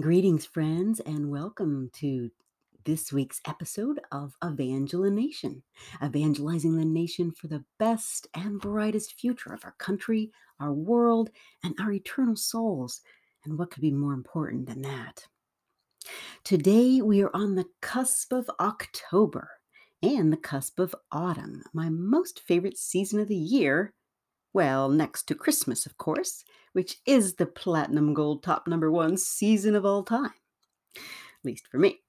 Greetings, friends, and welcome to this week's episode of Evangelization, evangelizing the nation for the best and brightest future of our country, our world, and our eternal souls. And what could be more important than that? Today, we are on the cusp of October and the cusp of autumn, my most favorite season of the year. Well, next to Christmas, of course, which is the platinum gold top number one season of all time, at least for me.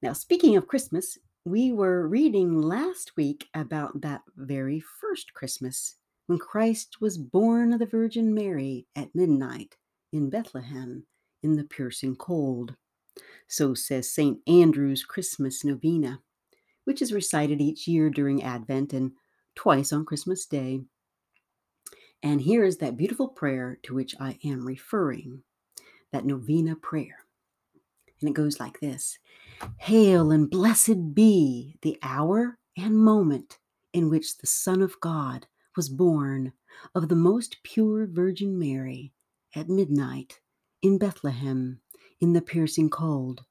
Now, speaking of Christmas, we were reading last week about that very first Christmas when Christ was born of the Virgin Mary at midnight in Bethlehem in the piercing cold. So says St. Andrew's Christmas Novena, which is recited each year during Advent and twice on Christmas Day. And here is that beautiful prayer to which I am referring, that novena prayer. And it goes like this Hail and blessed be the hour and moment in which the Son of God was born of the most pure Virgin Mary at midnight in Bethlehem in the piercing cold.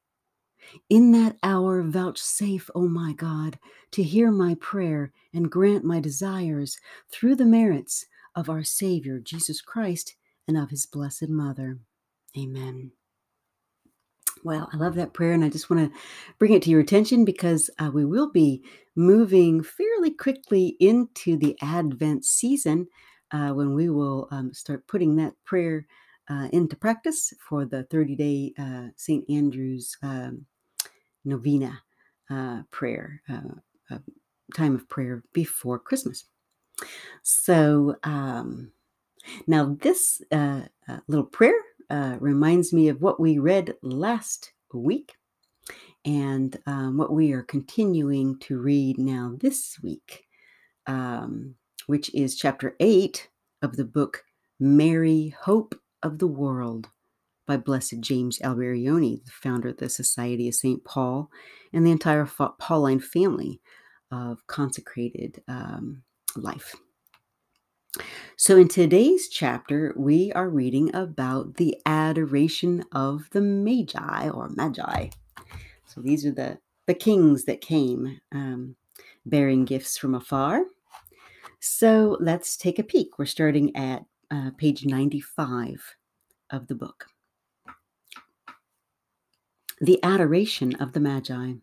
In that hour, vouchsafe, O my God, to hear my prayer and grant my desires through the merits of our Savior Jesus Christ and of his blessed Mother. Amen. Well, I love that prayer, and I just want to bring it to your attention because uh, we will be moving fairly quickly into the Advent season uh, when we will um, start putting that prayer uh, into practice for the 30 day uh, St. Andrew's um, novena uh, prayer, uh, time of prayer before Christmas. So um, now this uh, uh, little prayer uh, reminds me of what we read last week and um, what we are continuing to read now this week, um, which is chapter 8 of the book Mary, Hope of the World by Blessed James Alberione, the founder of the Society of St. Paul, and the entire Pauline family of consecrated um, life. So, in today's chapter, we are reading about the adoration of the Magi or Magi. So, these are the, the kings that came um, bearing gifts from afar. So, let's take a peek. We're starting at uh, page 95 of the book. The adoration of the Magi.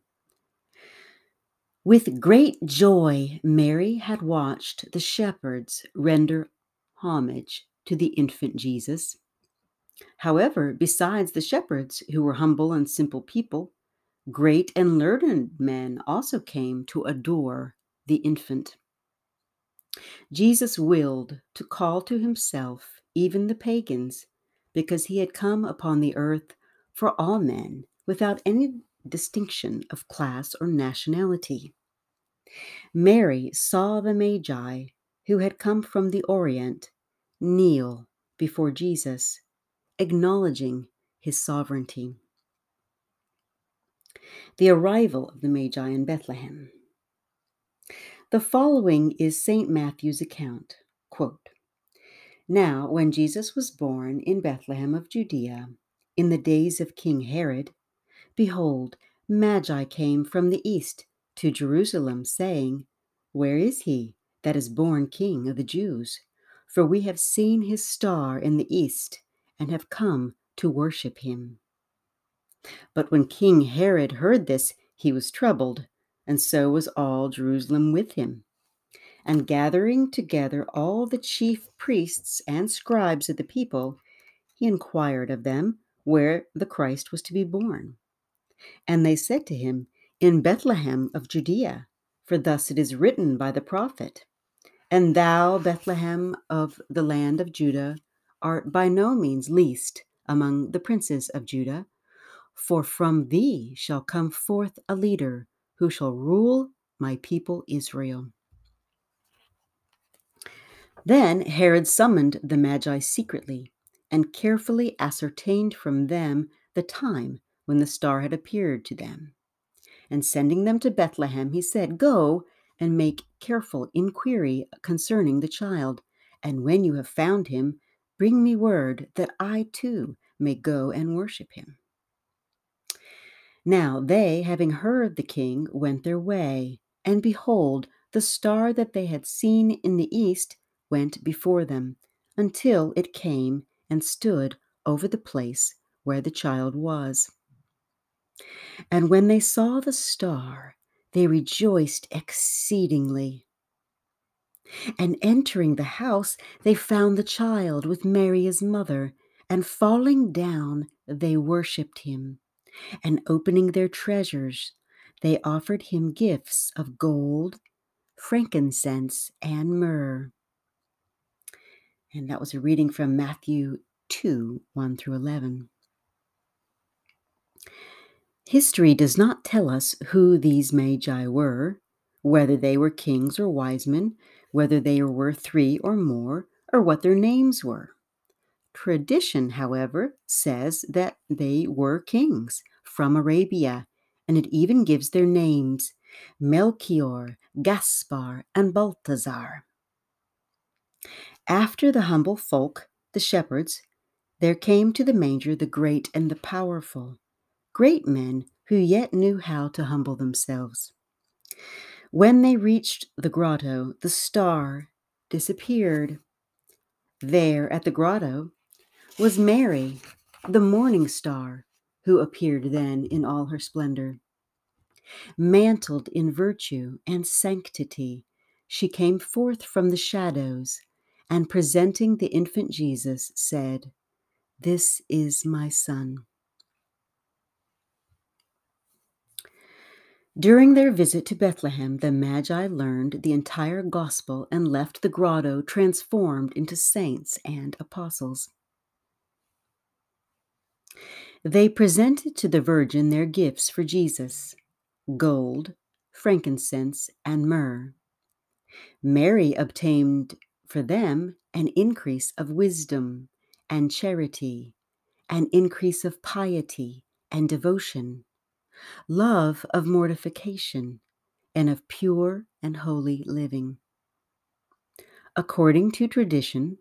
With great joy, Mary had watched the shepherds render homage to the infant Jesus. However, besides the shepherds, who were humble and simple people, great and learned men also came to adore the infant. Jesus willed to call to himself even the pagans, because he had come upon the earth for all men without any distinction of class or nationality. Mary saw the Magi who had come from the Orient kneel before Jesus, acknowledging his sovereignty. The arrival of the Magi in Bethlehem. The following is St. Matthew's account. Quote, now, when Jesus was born in Bethlehem of Judea, in the days of King Herod, Behold, Magi came from the east to Jerusalem, saying, Where is he that is born King of the Jews? For we have seen his star in the east and have come to worship him. But when King Herod heard this, he was troubled, and so was all Jerusalem with him. And gathering together all the chief priests and scribes of the people, he inquired of them where the Christ was to be born. And they said to him, In Bethlehem of Judea, for thus it is written by the prophet And thou, Bethlehem of the land of Judah, art by no means least among the princes of Judah, for from thee shall come forth a leader who shall rule my people Israel. Then Herod summoned the Magi secretly and carefully ascertained from them the time when the star had appeared to them. And sending them to Bethlehem, he said, Go and make careful inquiry concerning the child, and when you have found him, bring me word that I too may go and worship him. Now they, having heard the king, went their way, and behold, the star that they had seen in the east went before them, until it came and stood over the place where the child was. And when they saw the star, they rejoiced exceedingly. And entering the house, they found the child with Mary his mother, and falling down, they worshipped him. And opening their treasures, they offered him gifts of gold, frankincense, and myrrh. And that was a reading from Matthew 2 1 through 11. History does not tell us who these magi were, whether they were kings or wise men, whether they were three or more, or what their names were. Tradition, however, says that they were kings from Arabia, and it even gives their names Melchior, Gaspar, and Balthazar. After the humble folk, the shepherds, there came to the manger the great and the powerful great men who yet knew how to humble themselves. When they reached the grotto, the star disappeared. There at the grotto was Mary, the morning star, who appeared then in all her splendor. Mantled in virtue and sanctity, she came forth from the shadows and presenting the infant Jesus said, This is my son. During their visit to Bethlehem, the Magi learned the entire gospel and left the grotto transformed into saints and apostles. They presented to the Virgin their gifts for Jesus gold, frankincense, and myrrh. Mary obtained for them an increase of wisdom and charity, an increase of piety and devotion love of mortification, and of pure and holy living. According to tradition,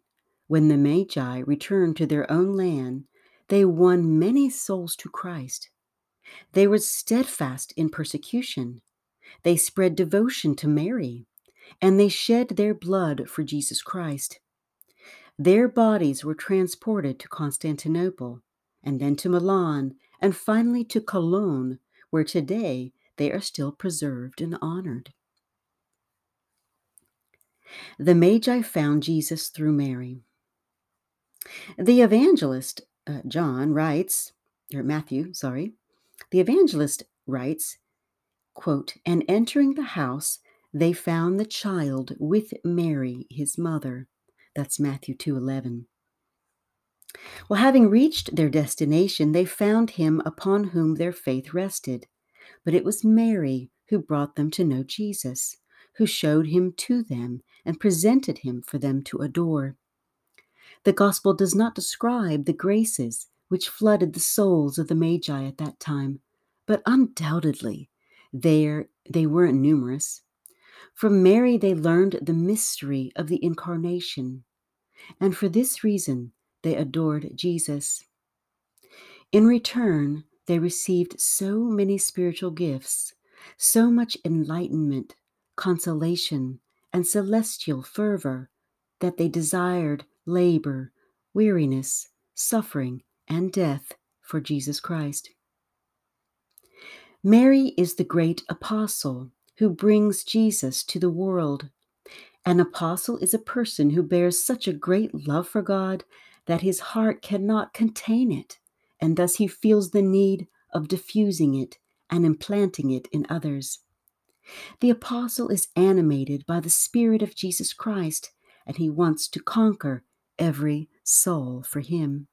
when the Magi returned to their own land, they won many souls to Christ. They were steadfast in persecution. They spread devotion to Mary, and they shed their blood for Jesus Christ. Their bodies were transported to Constantinople, and then to Milan, and finally to Cologne, where today they are still preserved and honored. The Magi found Jesus through Mary. The evangelist, uh, John, writes, or Matthew, sorry, the evangelist writes, quote, and entering the house, they found the child with Mary, his mother. That's Matthew 2:11. Well, having reached their destination, they found him upon whom their faith rested. But it was Mary who brought them to know Jesus, who showed him to them and presented him for them to adore. The Gospel does not describe the graces which flooded the souls of the Magi at that time, but undoubtedly there they weren't numerous. From Mary they learned the mystery of the Incarnation, and for this reason they adored Jesus. In return, they received so many spiritual gifts, so much enlightenment, consolation, and celestial fervor that they desired labor, weariness, suffering, and death for Jesus Christ. Mary is the great apostle who brings Jesus to the world. An apostle is a person who bears such a great love for God that his heart cannot contain it, and thus he feels the need of diffusing it and implanting it in others. The apostle is animated by the Spirit of Jesus Christ, and he wants to conquer every soul for him.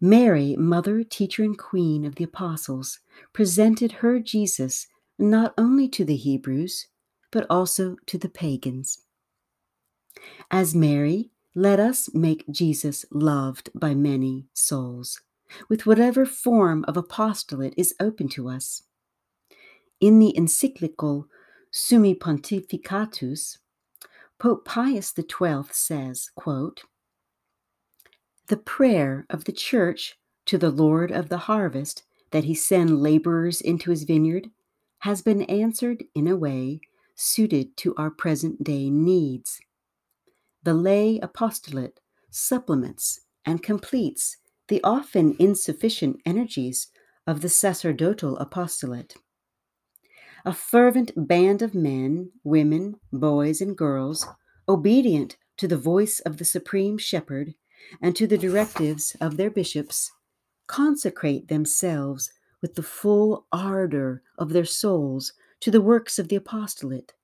Mary, mother, teacher, and queen of the apostles, presented her Jesus not only to the Hebrews, but also to the pagans. As Mary, Let us make Jesus loved by many souls, with whatever form of apostolate is open to us. In the encyclical Summi Pontificatus, Pope Pius XII says, quote, The prayer of the Church to the Lord of the harvest that he send laborers into his vineyard has been answered in a way suited to our present day needs. The lay apostolate supplements and completes the often insufficient energies of the sacerdotal apostolate. A fervent band of men, women, boys, and girls, obedient to the voice of the Supreme Shepherd and to the directives of their bishops, consecrate themselves with the full ardor of their souls to the works of the apostolate,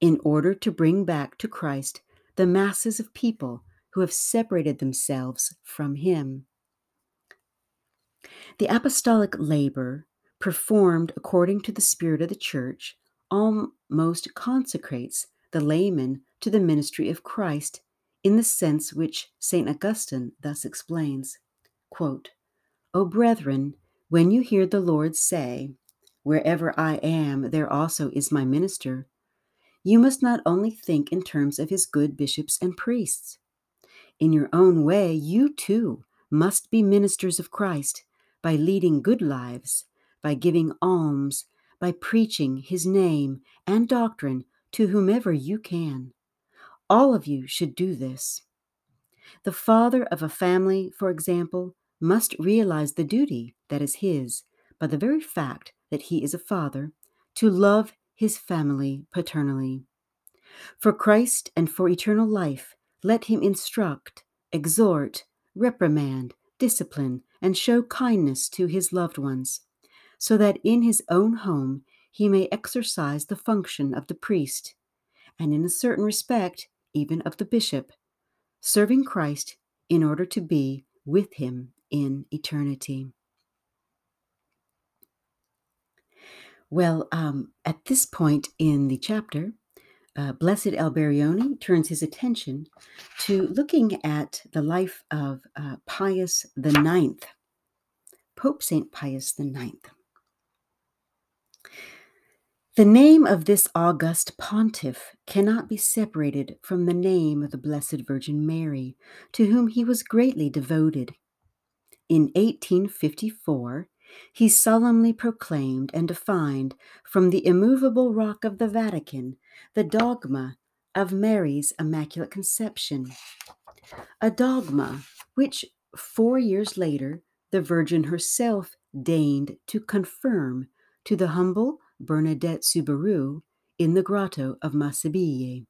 in order to bring back to Christ the masses of people who have separated themselves from Him. The apostolic labor, performed according to the spirit of the Church, almost consecrates the layman to the ministry of Christ in the sense which St. Augustine thus explains quote, O brethren, when you hear the Lord say, Wherever I am, there also is my minister, you must not only think in terms of his good bishops and priests. In your own way, you too must be ministers of Christ by leading good lives, by giving alms, by preaching his name and doctrine to whomever you can. All of you should do this. The father of a family, for example, must realize the duty that is his by the very fact that he is a father to love his family paternally. For Christ and for eternal life, let him instruct, exhort, reprimand, discipline, and show kindness to his loved ones, so that in his own home he may exercise the function of the priest, and in a certain respect, even of the bishop, serving Christ in order to be with him in eternity. Well, um, at this point in the chapter, uh, Blessed Alberione turns his attention to looking at the life of uh, Pius IX, Pope St. Pius IX. The name of this august pontiff cannot be separated from the name of the Blessed Virgin Mary, to whom he was greatly devoted. In 1854, he solemnly proclaimed and defined from the immovable rock of the Vatican the dogma of Mary's Immaculate Conception, a dogma which four years later the Virgin herself deigned to confirm to the humble Bernadette Soubirous in the grotto of Massabielle.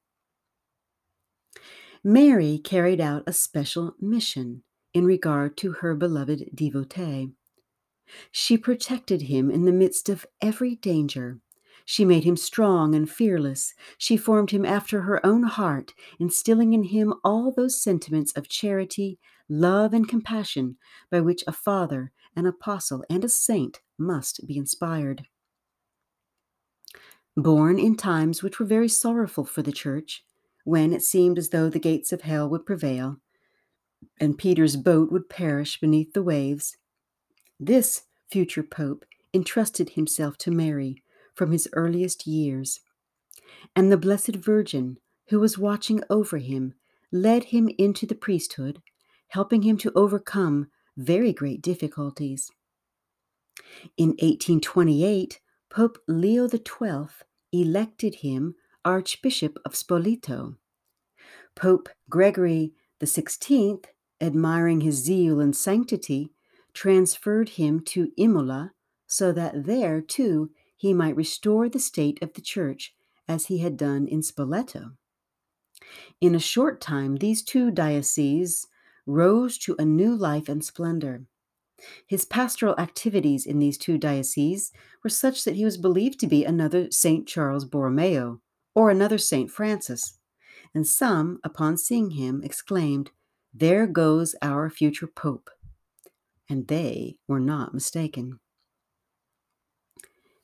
Mary carried out a special mission in regard to her beloved devotee. She protected him in the midst of every danger. She made him strong and fearless. She formed him after her own heart, instilling in him all those sentiments of charity, love, and compassion by which a father, an apostle, and a saint must be inspired. Born in times which were very sorrowful for the Church, when it seemed as though the gates of hell would prevail, and Peter's boat would perish beneath the waves. This future pope entrusted himself to Mary from his earliest years, and the Blessed Virgin, who was watching over him, led him into the priesthood, helping him to overcome very great difficulties. In 1828, Pope Leo XII elected him Archbishop of Spoleto. Pope Gregory XVI admiring his zeal and sanctity, transferred him to Imola so that there, too, he might restore the state of the church as he had done in Spoleto. In a short time, these two dioceses rose to a new life and splendor. His pastoral activities in these two dioceses were such that he was believed to be another St. Charles Borromeo or another St. Francis, and some, upon seeing him, exclaimed, there goes our future Pope. And they were not mistaken.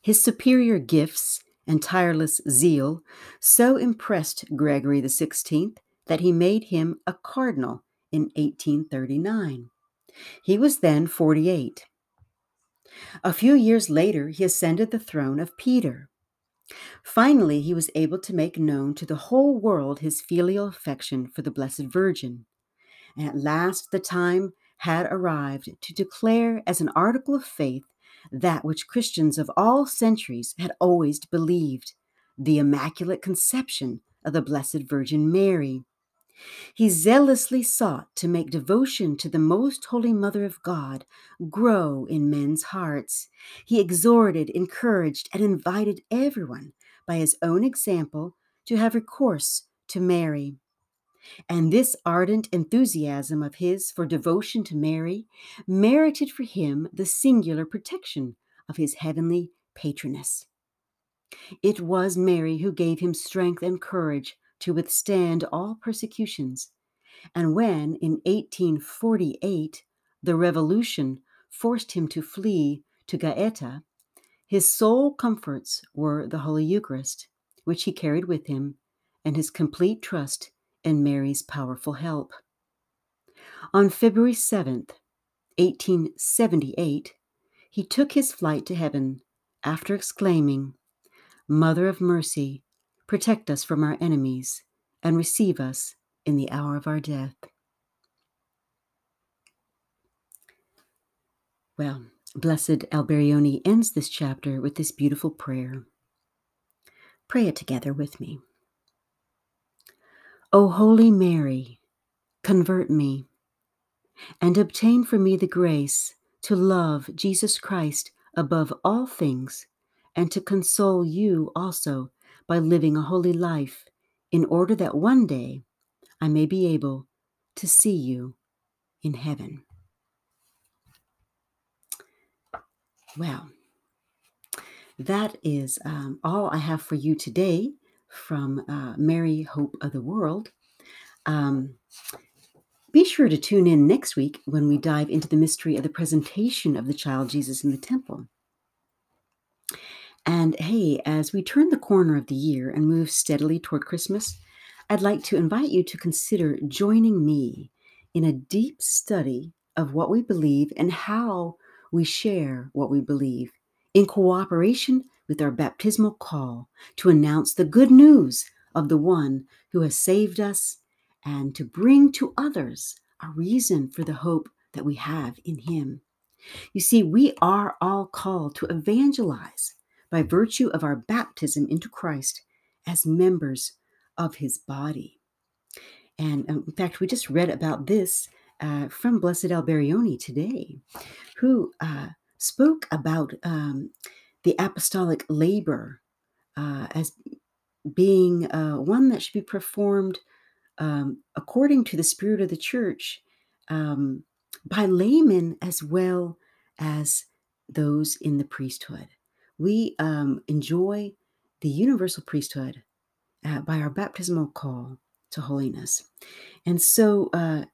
His superior gifts and tireless zeal so impressed Gregory XVI that he made him a cardinal in 1839. He was then 48. A few years later, he ascended the throne of Peter. Finally, he was able to make known to the whole world his filial affection for the Blessed Virgin. And at last, the time had arrived to declare as an article of faith that which Christians of all centuries had always believed the Immaculate Conception of the Blessed Virgin Mary. He zealously sought to make devotion to the Most Holy Mother of God grow in men's hearts. He exhorted, encouraged, and invited everyone by his own example to have recourse to Mary. And this ardent enthusiasm of his for devotion to Mary merited for him the singular protection of his heavenly patroness. It was Mary who gave him strength and courage to withstand all persecutions. And when, in 1848, the revolution forced him to flee to Gaeta, his sole comforts were the Holy Eucharist, which he carried with him, and his complete trust in Mary's powerful help. On February 7th, 1878, he took his flight to heaven after exclaiming, Mother of mercy, protect us from our enemies, and receive us in the hour of our death. Well, Blessed Alberione ends this chapter with this beautiful prayer. Pray it together with me. O Holy Mary, convert me and obtain for me the grace to love Jesus Christ above all things and to console you also by living a holy life in order that one day I may be able to see you in heaven. Well, that is um, all I have for you today from uh, Mary Hope of the World. Um, be sure to tune in next week when we dive into the mystery of the presentation of the child Jesus in the temple. And hey, as we turn the corner of the year and move steadily toward Christmas, I'd like to invite you to consider joining me in a deep study of what we believe and how we share what we believe in cooperation with our baptismal call to announce the good news of the one who has saved us and to bring to others a reason for the hope that we have in him. You see, we are all called to evangelize by virtue of our baptism into Christ as members of his body. And um, in fact, we just read about this uh, from Blessed Alberione today, who uh, spoke about um, the apostolic labor uh, as being uh, one that should be performed um, according to the spirit of the church um, by laymen as well as those in the priesthood we um, enjoy the universal priesthood uh, by our baptismal call to holiness. And so uh,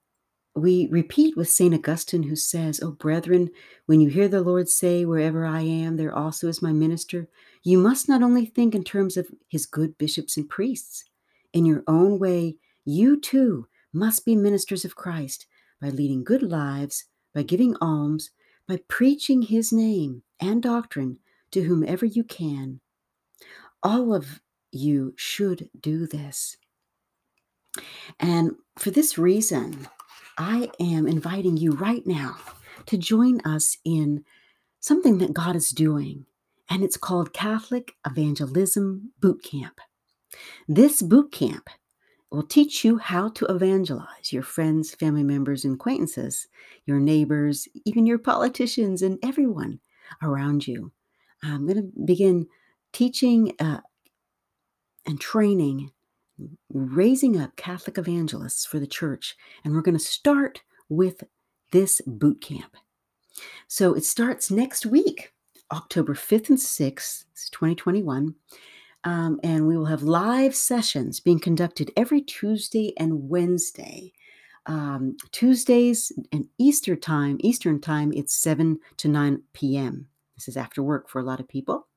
we repeat with St. Augustine, who says, Oh, brethren, when you hear the Lord say, Wherever I am, there also is my minister, you must not only think in terms of his good bishops and priests. In your own way, you too must be ministers of Christ by leading good lives, by giving alms, by preaching his name and doctrine to whomever you can. All of you should do this. And for this reason, I am inviting you right now to join us in something that God is doing, and it's called Catholic Evangelism Boot Camp. This boot camp will teach you how to evangelize your friends, family members, and acquaintances, your neighbors, even your politicians, and everyone around you. I'm going to begin teaching uh, and training, raising up Catholic evangelists for the church. And we're going to start with this boot camp. So it starts next week, October 5th and 6th, 2021. Um, and we will have live sessions being conducted every Tuesday and Wednesday. Um, Tuesdays and Easter time, Eastern time, it's 7 to 9 p.m. This is after work for a lot of people.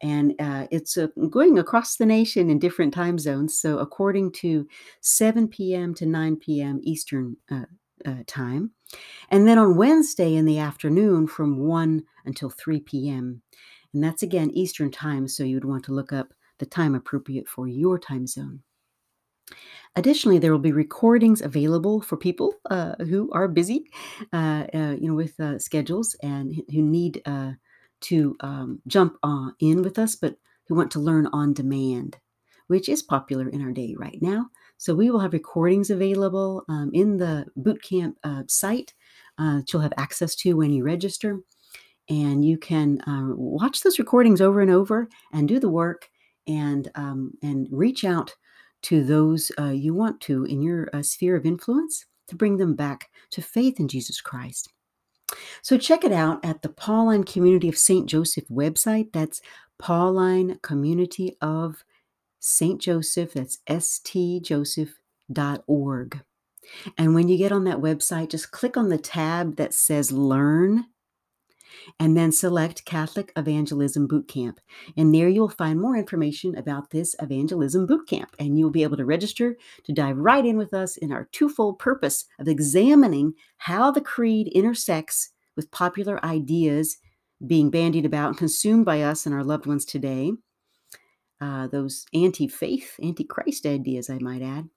And uh, it's uh, going across the nation in different time zones. So, according to 7 p.m. to 9 p.m. Eastern uh, uh, time. And then on Wednesday in the afternoon from 1 until 3 p.m. And that's again Eastern time. So, you'd want to look up the time appropriate for your time zone. Additionally, there will be recordings available for people uh, who are busy, uh, you know, with schedules and who need to um, jump uh, in with us, but who want to learn on demand, which is popular in our day right now. So we will have recordings available um, in the bootcamp site that you'll have access to when you register. And you can watch those recordings over and over and do the work and um, and reach out to those uh, you want to in your uh, sphere of influence to bring them back to faith in Jesus Christ. So check it out at the Pauline Community of St. Joseph website. That's Pauline Community of St. Joseph. That's stjoseph.org. And when you get on that website, just click on the tab that says Learn and then select Catholic Evangelism Bootcamp. And there you'll find more information about this Evangelism Bootcamp. And you'll be able to register to dive right in with us in our twofold purpose of examining how the Creed intersects with popular ideas being bandied about and consumed by us and our loved ones today. Uh, those anti faith, anti Christ ideas, I might add.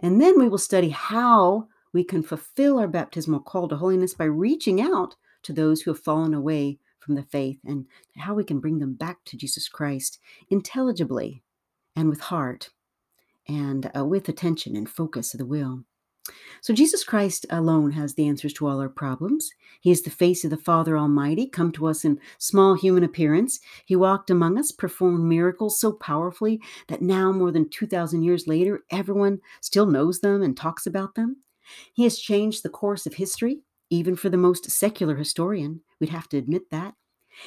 And then we will study how we can fulfill our baptismal call to holiness by reaching out to those who have fallen away from the faith and how we can bring them back to Jesus Christ intelligibly and with heart and uh, with attention and focus of the will. So, Jesus Christ alone has the answers to all our problems. He is the face of the Father Almighty, come to us in small human appearance. He walked among us, performed miracles so powerfully that now, more than 2,000 years later, everyone still knows them and talks about them. He has changed the course of history even for the most secular historian, we'd have to admit that.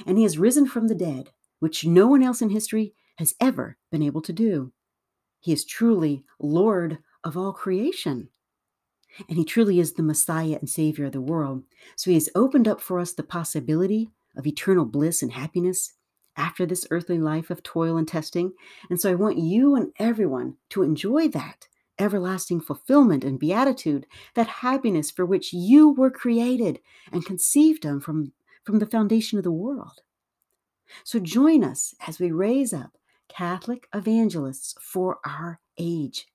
And he has risen from the dead, which no one else in history has ever been able to do. He is truly Lord of all creation. And he truly is the Messiah and Savior of the world. So he has opened up for us the possibility of eternal bliss and happiness after this earthly life of toil and testing. And so I want you and everyone to enjoy that everlasting fulfillment and beatitude, that happiness for which you were created and conceived of from, from the foundation of the world. So join us as we raise up Catholic evangelists for our age.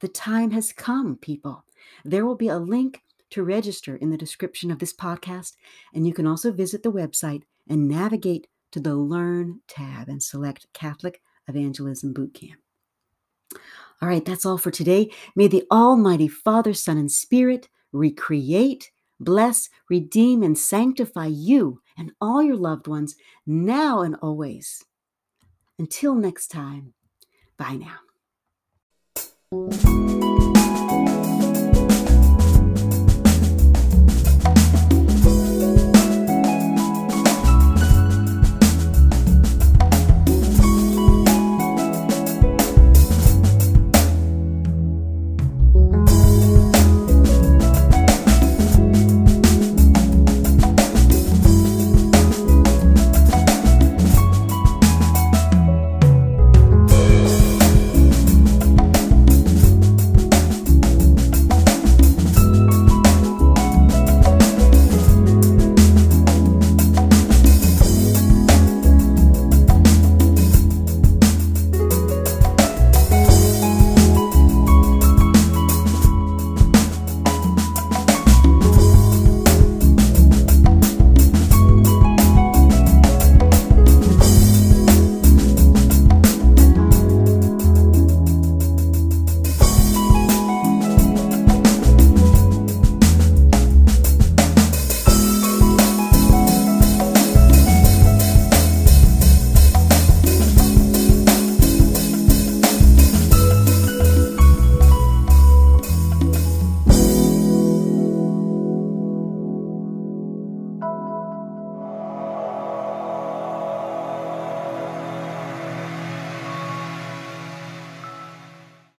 The time has come, people. There will be a link to register in the description of this podcast, and you can also visit the website and navigate to the Learn tab and select Catholic Evangelism Bootcamp. All right, that's all for today. May the Almighty Father, Son, and Spirit recreate, bless, redeem, and sanctify you and all your loved ones now and always. Until next time, bye now.